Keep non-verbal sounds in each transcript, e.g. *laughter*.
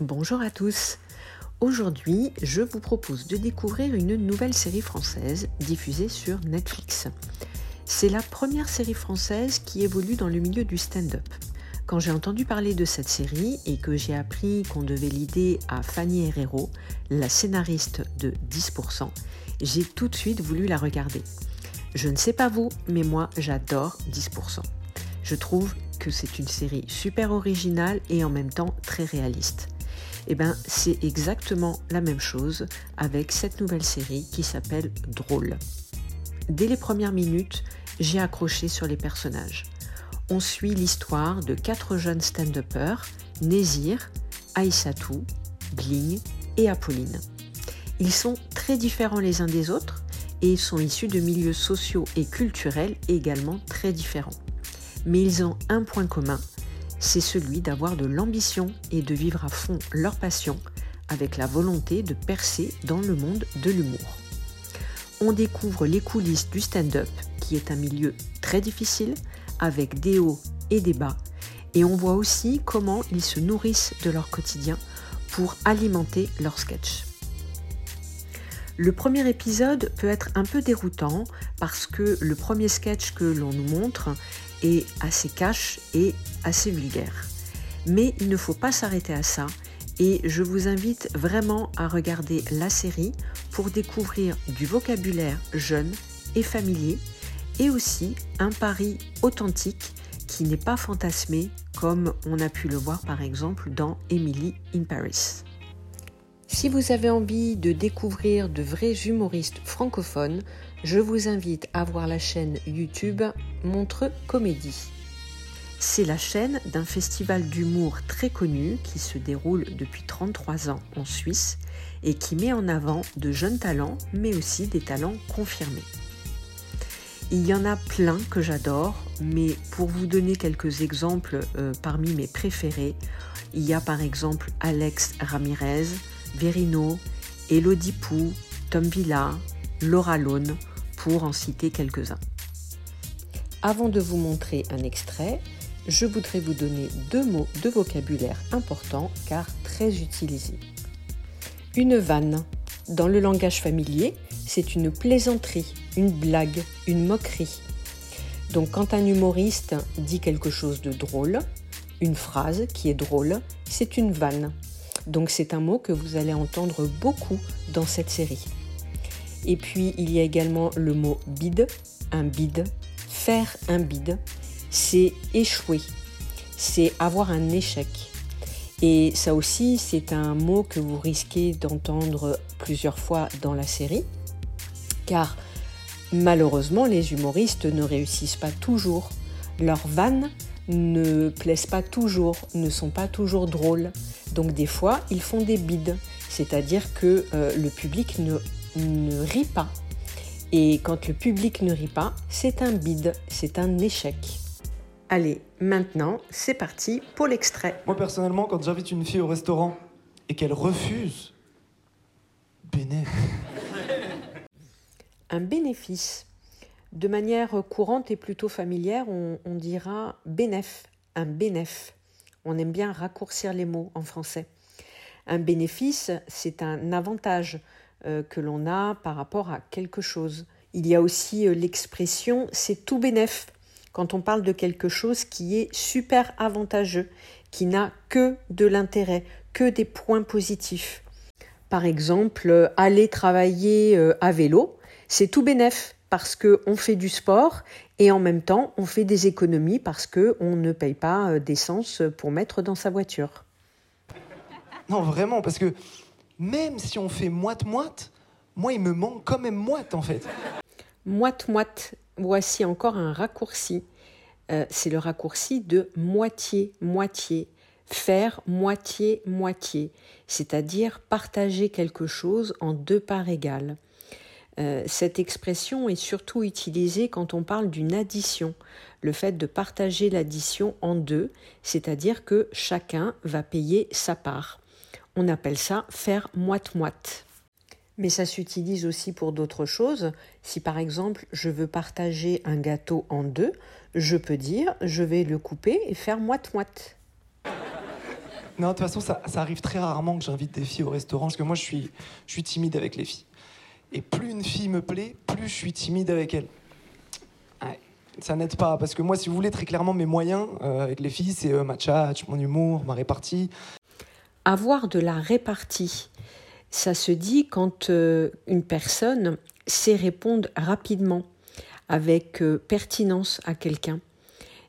Bonjour à tous. Aujourd'hui, je vous propose de découvrir une nouvelle série française diffusée sur Netflix. C'est la première série française qui évolue dans le milieu du stand-up. Quand j'ai entendu parler de cette série et que j'ai appris qu'on devait l'idée à Fanny Herrero, la scénariste de 10%, j'ai tout de suite voulu la regarder. Je ne sais pas vous, mais moi j'adore 10%. Je trouve que c'est une série super originale et en même temps très réaliste. Et eh bien, c'est exactement la même chose avec cette nouvelle série qui s'appelle Drôle. Dès les premières minutes, j'ai accroché sur les personnages. On suit l'histoire de quatre jeunes stand-uppers, Nézir, Aïssatou, Bling et Apolline. Ils sont très différents les uns des autres et sont issus de milieux sociaux et culturels également très différents. Mais ils ont un point commun, c'est celui d'avoir de l'ambition et de vivre à fond leur passion avec la volonté de percer dans le monde de l'humour. On découvre les coulisses du stand-up, qui est un milieu très difficile, avec des hauts et des bas, et on voit aussi comment ils se nourrissent de leur quotidien pour alimenter leur sketch. Le premier épisode peut être un peu déroutant parce que le premier sketch que l'on nous montre est assez cash et assez vulgaire. Mais il ne faut pas s'arrêter à ça et je vous invite vraiment à regarder la série pour découvrir du vocabulaire jeune et familier et aussi un pari authentique qui n'est pas fantasmé comme on a pu le voir par exemple dans Emily in Paris. Si vous avez envie de découvrir de vrais humoristes francophones, je vous invite à voir la chaîne YouTube Montreux Comédie. C'est la chaîne d'un festival d'humour très connu qui se déroule depuis 33 ans en Suisse et qui met en avant de jeunes talents mais aussi des talents confirmés. Il y en a plein que j'adore, mais pour vous donner quelques exemples euh, parmi mes préférés, il y a par exemple Alex Ramirez, Verino, Elodie Pou, Tom Villa, Laura Lone, pour en citer quelques-uns. Avant de vous montrer un extrait, je voudrais vous donner deux mots de vocabulaire importants car très utilisés. Une vanne. Dans le langage familier, c'est une plaisanterie, une blague, une moquerie. Donc quand un humoriste dit quelque chose de drôle, une phrase qui est drôle, c'est une vanne. Donc c'est un mot que vous allez entendre beaucoup dans cette série. Et puis il y a également le mot bide, un bide, faire un bide, c'est échouer, c'est avoir un échec. Et ça aussi, c'est un mot que vous risquez d'entendre plusieurs fois dans la série, car malheureusement, les humoristes ne réussissent pas toujours. Leurs vannes ne plaisent pas toujours, ne sont pas toujours drôles. Donc des fois, ils font des bides, c'est-à-dire que euh, le public ne, ne rit pas. Et quand le public ne rit pas, c'est un bide, c'est un échec. Allez, maintenant, c'est parti pour l'extrait. Moi personnellement, quand j'invite une fille au restaurant et qu'elle refuse, bénéfice. Un bénéfice. De manière courante et plutôt familière, on, dira bénéf, un bénéf. On aime bien raccourcir les mots en français. Un bénéfice, c'est un avantage euh, que l'on a par rapport à quelque chose. Il y a aussi euh, l'expression c'est tout bénéf quand on parle de quelque chose qui est super avantageux, qui n'a que de l'intérêt, que des points positifs. Par exemple, euh, aller travailler à vélo, c'est tout bénéf parce qu'on fait du sport et en même temps on fait des économies parce qu'on ne paye pas euh, d'essence pour mettre dans sa voiture. Non, vraiment, parce que même si on fait moite-moite, moi il me manque quand même moite en fait. Moite-moite, voici encore un raccourci. Euh, c'est le raccourci de moitié-moitié. Faire moitié-moitié, c'est-à-dire partager quelque chose en deux parts égales. Euh, cette expression est surtout utilisée quand on parle d'une addition, le fait de partager l'addition en deux, c'est-à-dire que chacun va payer sa part. On appelle ça faire moite-moite. Mais ça s'utilise aussi pour d'autres choses. Si par exemple je veux partager un gâteau en deux, je peux dire je vais le couper et faire moite-moite. Non, de toute façon, ça, ça arrive très rarement que j'invite des filles au restaurant, parce que moi, je suis, je suis timide avec les filles. Et plus une fille me plaît, plus je suis timide avec elle. Ça n'aide pas, parce que moi, si vous voulez, très clairement, mes moyens euh, avec les filles, c'est euh, ma tchatch, mon humour, ma répartie. Avoir de la répartie, ça se dit quand euh, une personne sait répondre rapidement, avec euh, pertinence à quelqu'un.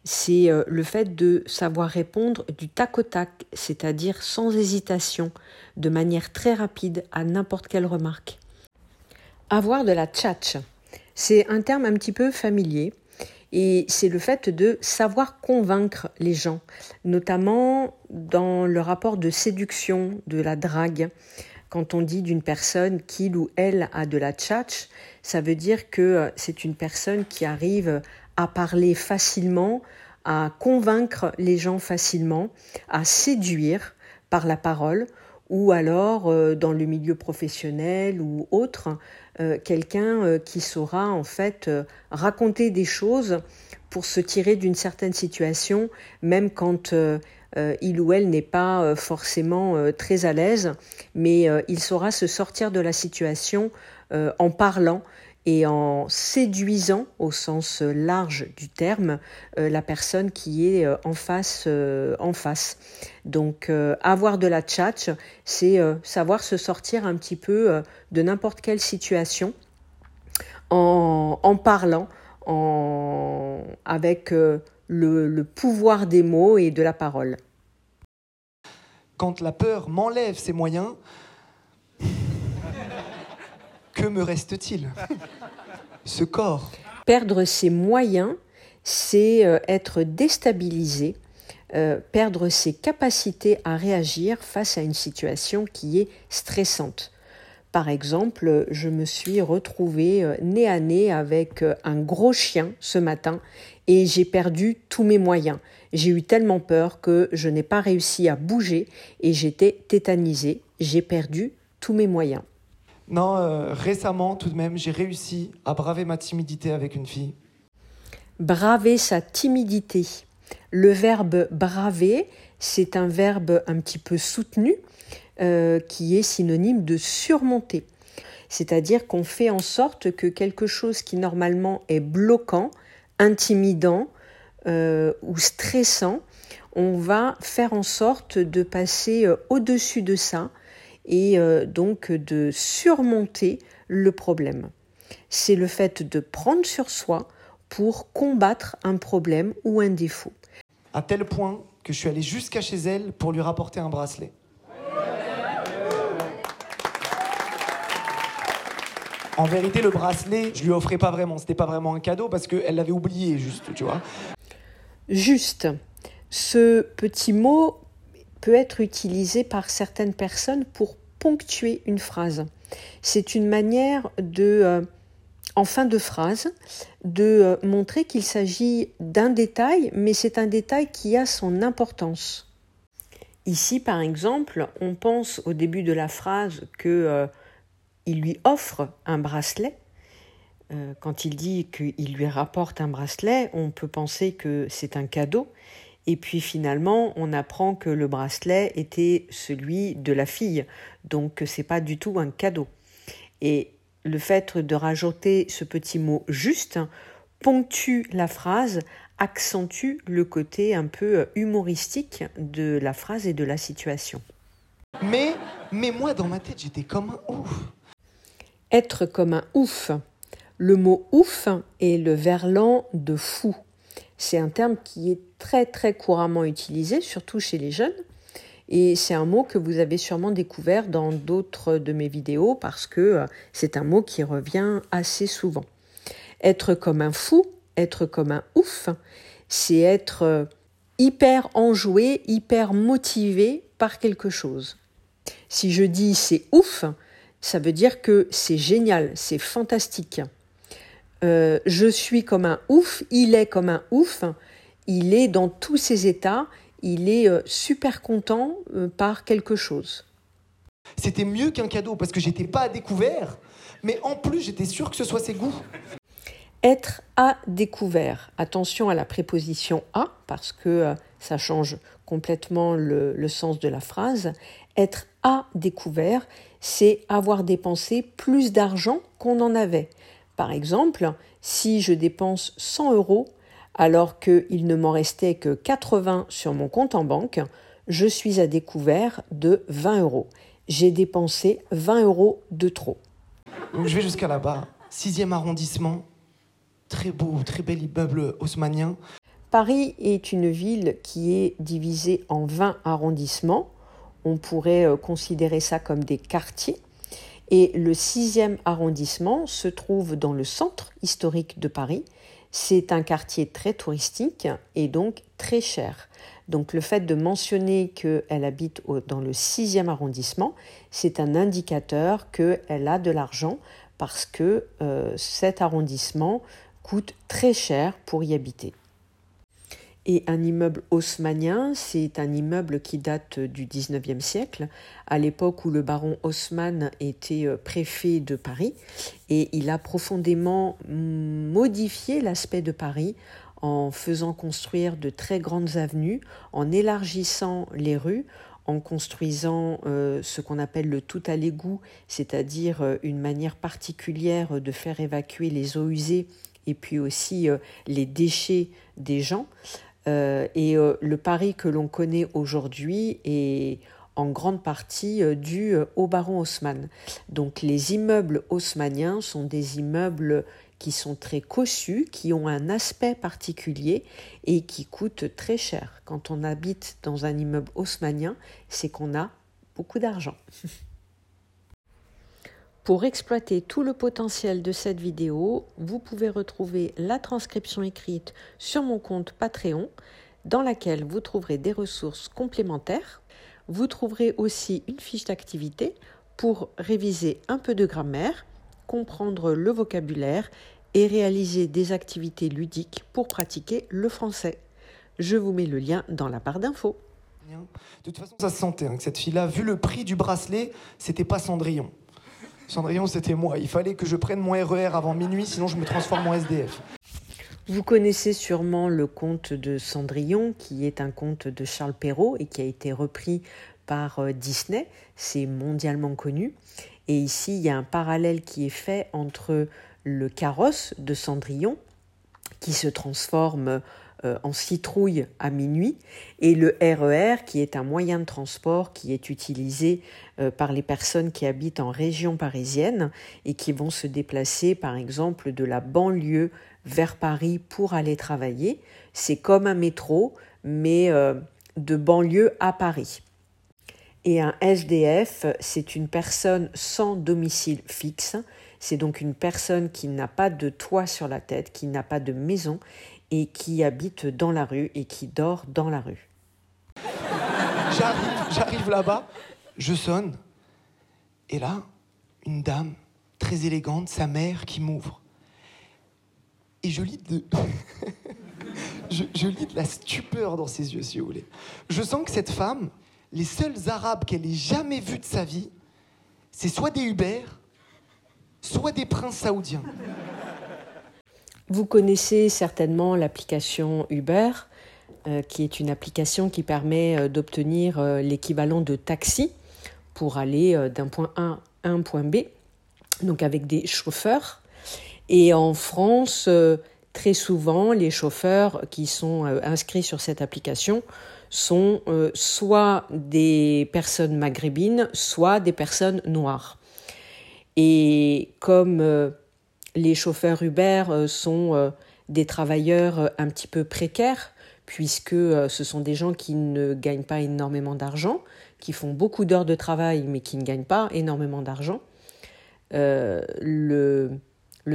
C'est le fait de savoir répondre du tac au tac, c'est-à-dire sans hésitation, de manière très rapide à n'importe quelle remarque. Avoir de la tchatch, c'est un terme un petit peu familier et c'est le fait de savoir convaincre les gens, notamment dans le rapport de séduction, de la drague. Quand on dit d'une personne qu'il ou elle a de la tchatch, ça veut dire que euh, c'est une personne qui arrive à parler facilement, à convaincre les gens facilement, à séduire par la parole, ou alors euh, dans le milieu professionnel ou autre, euh, quelqu'un qui saura en fait raconter des choses pour se tirer d'une certaine situation, même quand il ou elle n'est pas forcément très à l'aise, mais il saura se sortir de la situation en parlant et en séduisant au sens large du terme euh, la personne qui est euh, en face euh, en face. Donc avoir de la tchatch, c'est savoir se sortir un petit peu de n'importe quelle situation en, en parlant en, avec le, le pouvoir des mots et de la parole. Quand la peur m'enlève ses moyens, que me reste-t-il? Ce corps. Perdre ses moyens, c'est euh, être déstabilisé, euh, perdre ses capacités à réagir face à une situation qui est stressante. Par exemple, je me suis retrouvée euh, nez à nez avec un gros chien ce matin et j'ai perdu tous mes moyens. J'ai eu tellement peur que je n'ai pas réussi à bouger et j'étais tétanisée. J'ai perdu tous mes moyens. Non, euh, récemment, tout de même, j'ai réussi à braver ma timidité avec une fille. Braver sa timidité. Le verbe braver, c'est un verbe un petit peu soutenu euh, qui est synonyme de surmonter. C'est-à-dire qu'on fait en sorte que quelque chose qui normalement est bloquant, intimidant euh, ou stressant, on va faire en sorte de passer au-dessus de ça et euh, donc de surmonter le problème. C'est le fait de prendre sur soi pour combattre un problème ou un défaut. À tel point que je suis allé jusqu'à chez elle pour lui rapporter un bracelet. En vérité, le bracelet, je lui offrais pas vraiment. C'était pas vraiment un cadeau parce qu'elle l'avait oublié, juste, tu vois. Juste. Ce petit mot peut être utilisé par certaines personnes pour ponctuer une phrase. C'est une manière de, euh, en fin de phrase, de euh, montrer qu'il s'agit d'un détail, mais c'est un détail qui a son importance. Ici, par exemple, on pense au début de la phrase que euh, il lui offre un bracelet. quand il dit qu'il lui rapporte un bracelet, on peut penser que c'est un cadeau, et puis finalement, on apprend que le bracelet était celui de la fille, donc c'est pas du tout un cadeau. Et le fait de rajouter ce petit mot juste ponctue la phrase, accentue le côté un peu humoristique de la phrase et de la situation. Mais, mais moi, dans ma tête, j'étais comme un ouf. Être comme un ouf. Le mot ouf est le verlan de fou. C'est un terme qui est très très couramment utilisé, surtout chez les jeunes. Et c'est un mot que vous avez sûrement découvert dans d'autres de mes vidéos parce que euh, c'est un mot qui revient assez souvent. Être comme un fou, être comme un ouf, c'est être euh, hyper enjoué, hyper motivé par quelque chose. Si je dis c'est ouf, ça veut dire que c'est génial, c'est fantastique. Euh, je suis comme un ouf, il est comme un ouf, il est dans tous ses états, il est euh, super content euh, par quelque chose. C'était mieux qu'un cadeau parce que j'étais pas à découvert, mais en plus j'étais sûr que ce soit ses goûts. Être à découvert. Attention à la préposition à parce que euh, ça change complètement le, le sens de la phrase. Être à découvert, c'est avoir dépensé plus d'argent qu'on en avait. Par exemple, si je dépense 100 euros alors qu'il ne m'en restait que 80 sur mon compte en banque, je suis à découvert de 20 euros. J'ai dépensé 20 euros de trop. Donc je vais jusqu'à là-bas, 6e arrondissement, très beau, très bel immeuble haussmanien. Paris est une ville qui est divisée en 20 arrondissements. On pourrait euh, considérer ça comme des quartiers. Et le 6e arrondissement se trouve dans le centre historique de Paris. C'est un quartier très touristique et donc très cher. Donc le fait de mentionner qu'elle habite dans le 6e arrondissement, c'est un indicateur qu'elle a de l'argent parce que euh, cet arrondissement coûte très cher pour y habiter. Et un immeuble haussmanien, c'est un immeuble qui date du XIXe siècle, à l'époque où le baron Haussmann était euh, préfet de Paris, et il a profondément modifié l'aspect de Paris en faisant construire de très grandes avenues, en élargissant les rues, en construisant euh, ce qu'on appelle le tout à l'égout, c'est-à-dire euh, une manière particulière de faire évacuer les eaux usées et puis aussi les déchets des gens. Euh, et euh, le Paris que l'on connaît aujourd'hui est en grande partie euh, dû au baron Haussmann. Donc les immeubles haussmanniens sont des immeubles qui sont très cossus, qui ont un aspect particulier et qui coûtent très cher. Quand on habite dans un immeuble haussmannien, c'est qu'on a beaucoup d'argent. *laughs* Pour exploiter tout le potentiel de cette vidéo, vous pouvez retrouver la transcription écrite sur mon compte Patreon, dans laquelle vous trouverez des ressources complémentaires. Vous trouverez aussi une fiche d'activité pour réviser un peu de grammaire, comprendre le vocabulaire et réaliser des activités ludiques pour pratiquer le français. Je vous mets le lien dans la barre d'infos. De toute façon, ça se sentait hein, que cette fille-là, vu le prix du bracelet, c'était pas Cendrillon. Cendrillon, c'était moi. Il fallait que je prenne mon RER e avant minuit, sinon je me transforme en SDF. Vous connaissez sûrement le conte de Cendrillon, qui est un conte de Charles Perrault et qui a été repris par euh, Disney. C'est mondialement connu. Et ici, il y a un parallèle qui est fait entre le carrosse de Cendrillon, qui se transforme euh, en citrouille à minuit, et le RER, e qui est un moyen de transport qui est utilisé euh, par les personnes qui habitent en région parisienne et qui vont se déplacer, par exemple, de la banlieue vers Paris pour aller travailler. C'est comme un métro, mais euh, de banlieue à Paris. Et un SDF, c'est une personne sans domicile fixe. C'est donc une personne qui n'a pas de toit sur la tête, qui n'a pas de maison et qui habite dans la rue et qui dort dans la rue. J'arrive, là-bas, je sonne, et là, une dame très élégante, sa mère, qui m'ouvre. Et je lis de... *laughs* je, lis de la stupeur dans ses yeux, si vous voulez. Je sens que cette femme, les seuls arabes qu'elle ait jamais vus de sa vie, c'est soit des Uber, soit des princes saoudiens. Vous connaissez certainement l'application Uber, euh, qui est une application qui permet euh, d'obtenir euh, l'équivalent de taxi pour aller d'un point A à un point B, donc avec des chauffeurs. Et en France, très souvent, les chauffeurs qui sont inscrits sur cette application sont soit des personnes maghrébines, soit des personnes noires. Et comme les chauffeurs Uber euh, sont euh, des travailleurs euh, un petit peu précaires, puisque ce sont des gens qui ne gagnent pas énormément d'argent, qui font beaucoup d'heures de travail, mais qui ne gagnent pas énormément d'argent. le,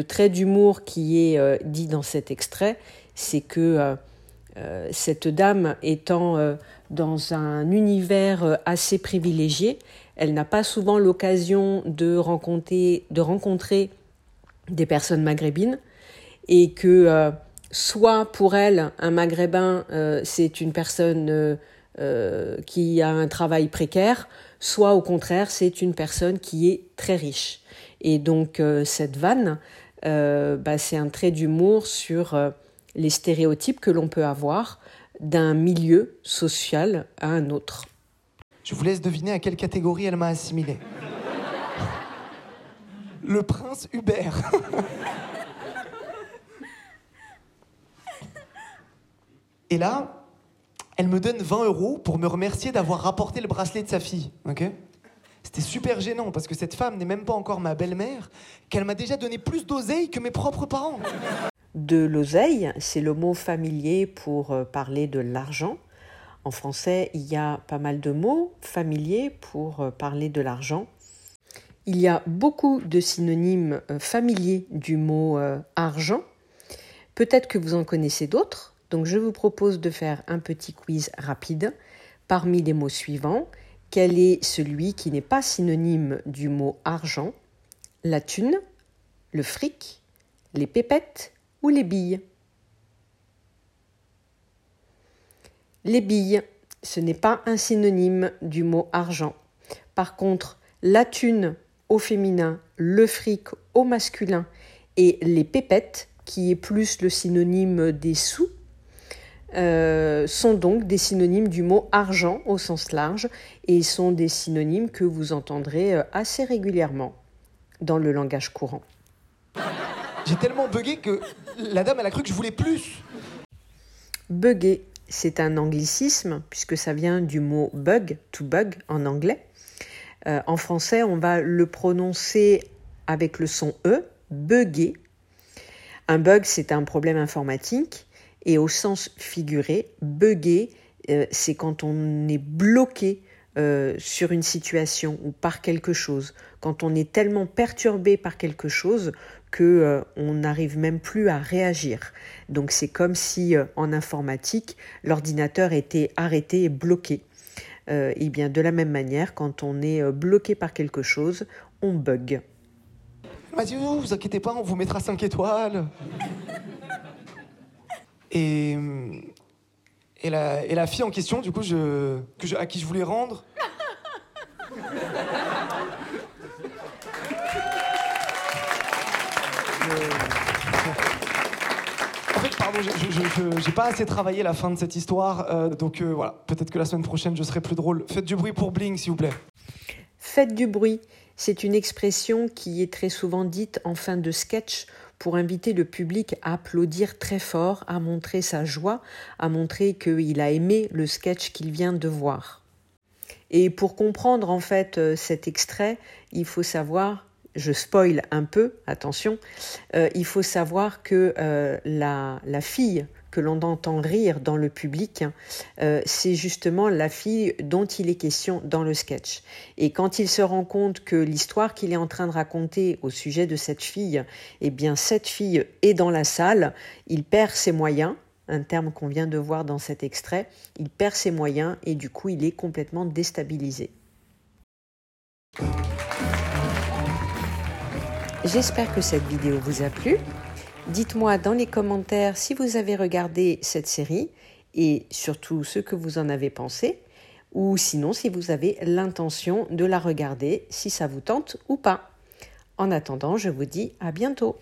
trait d'humour qui est dit dans cet extrait, c'est que cette dame étant dans un univers assez privilégié, elle n'a pas souvent l'occasion de rencontrer, de rencontrer des personnes maghrébines et que euh, soit pour elle, un maghrébin, euh, c'est une personne euh, qui a un travail précaire, soit au contraire, c'est une personne qui est très riche. Et donc cette vanne bah, c'est un trait d'humour sur les stéréotypes que l'on peut avoir d'un milieu social à un autre. Je vous laisse deviner à quelle catégorie elle m'a assimilé. Le prince Hubert. Et là, elle me donne 20 euros pour me remercier d'avoir rapporté le bracelet de sa fille. C'était super gênant parce que cette femme n'est même pas encore ma belle-mère, qu'elle m'a déjà donné plus d'oseille que mes propres parents. De l'oseille, c'est le mot familier pour euh, parler de l'argent. En français, il y a pas mal de mots familiers pour euh, parler de l'argent. Il y a beaucoup de synonymes euh, familiers du mot euh, argent. Peut-être que vous en connaissez d'autres, donc je vous propose de faire un petit quiz rapide. Parmi les mots suivants, quel est celui qui n'est pas synonyme du mot argent? La thune, le fric, les pépettes ou les billes? Les billes, ce n'est pas un synonyme du mot argent. Par contre, la thune au féminin, le fric au masculin et les pépettes, qui est plus le synonyme des sous, euh, sont donc des synonymes du mot argent au sens large et sont des synonymes que vous entendrez euh, assez régulièrement dans le langage courant. J'ai tellement bugué que la dame elle a cru que je voulais plus. Bugger, c'est un anglicisme puisque ça vient du mot bug, to bug en anglais. Euh, en français, on va le prononcer avec le son E, bugger. Un bug, c'est un problème informatique. Et au sens figuré, bugger, euh, c'est quand on est bloqué euh, sur une situation ou par quelque chose, quand on est tellement perturbé par quelque chose que on n'arrive même plus à réagir. Donc c'est comme si en informatique l'ordinateur était arrêté et bloqué. Euh, et bien de la même manière, quand on est euh, bloqué par quelque chose, on bug. Mathieu, vous inquiétez pas, on vous mettra 5 étoiles. Et, et, la, et la fille en question, du coup, je, à qui je voulais rendre. Pardon, je n'ai pas assez travaillé la fin de cette histoire, euh, donc euh, voilà, peut-être que la semaine prochaine je serai plus drôle. Faites du bruit pour Bling, s'il vous plaît. Faites du bruit, c'est une expression qui est très souvent dite en fin de sketch pour inviter le public à applaudir très fort, à montrer sa joie, à montrer qu'il a aimé le sketch qu'il vient de voir. Et pour comprendre en fait euh, cet extrait, il faut savoir je spoil un peu, attention, euh, il faut savoir que euh, la, fille que l'on entend rire dans le public, euh, c'est justement la fille dont il est question dans le sketch. Et quand il se rend compte que l'histoire qu'il est en train de raconter au sujet de cette fille, eh bien cette fille est dans la salle, il perd ses moyens, un terme qu'on vient de voir dans cet extrait, il perd ses moyens et du coup il est complètement déstabilisé. J'espère que cette vidéo vous a plu. Dites-moi dans les commentaires si vous avez regardé cette série et surtout ce que vous en avez pensé, ou sinon si vous avez l'intention de la regarder, si ça vous tente ou pas. En attendant, je vous dis à bientôt.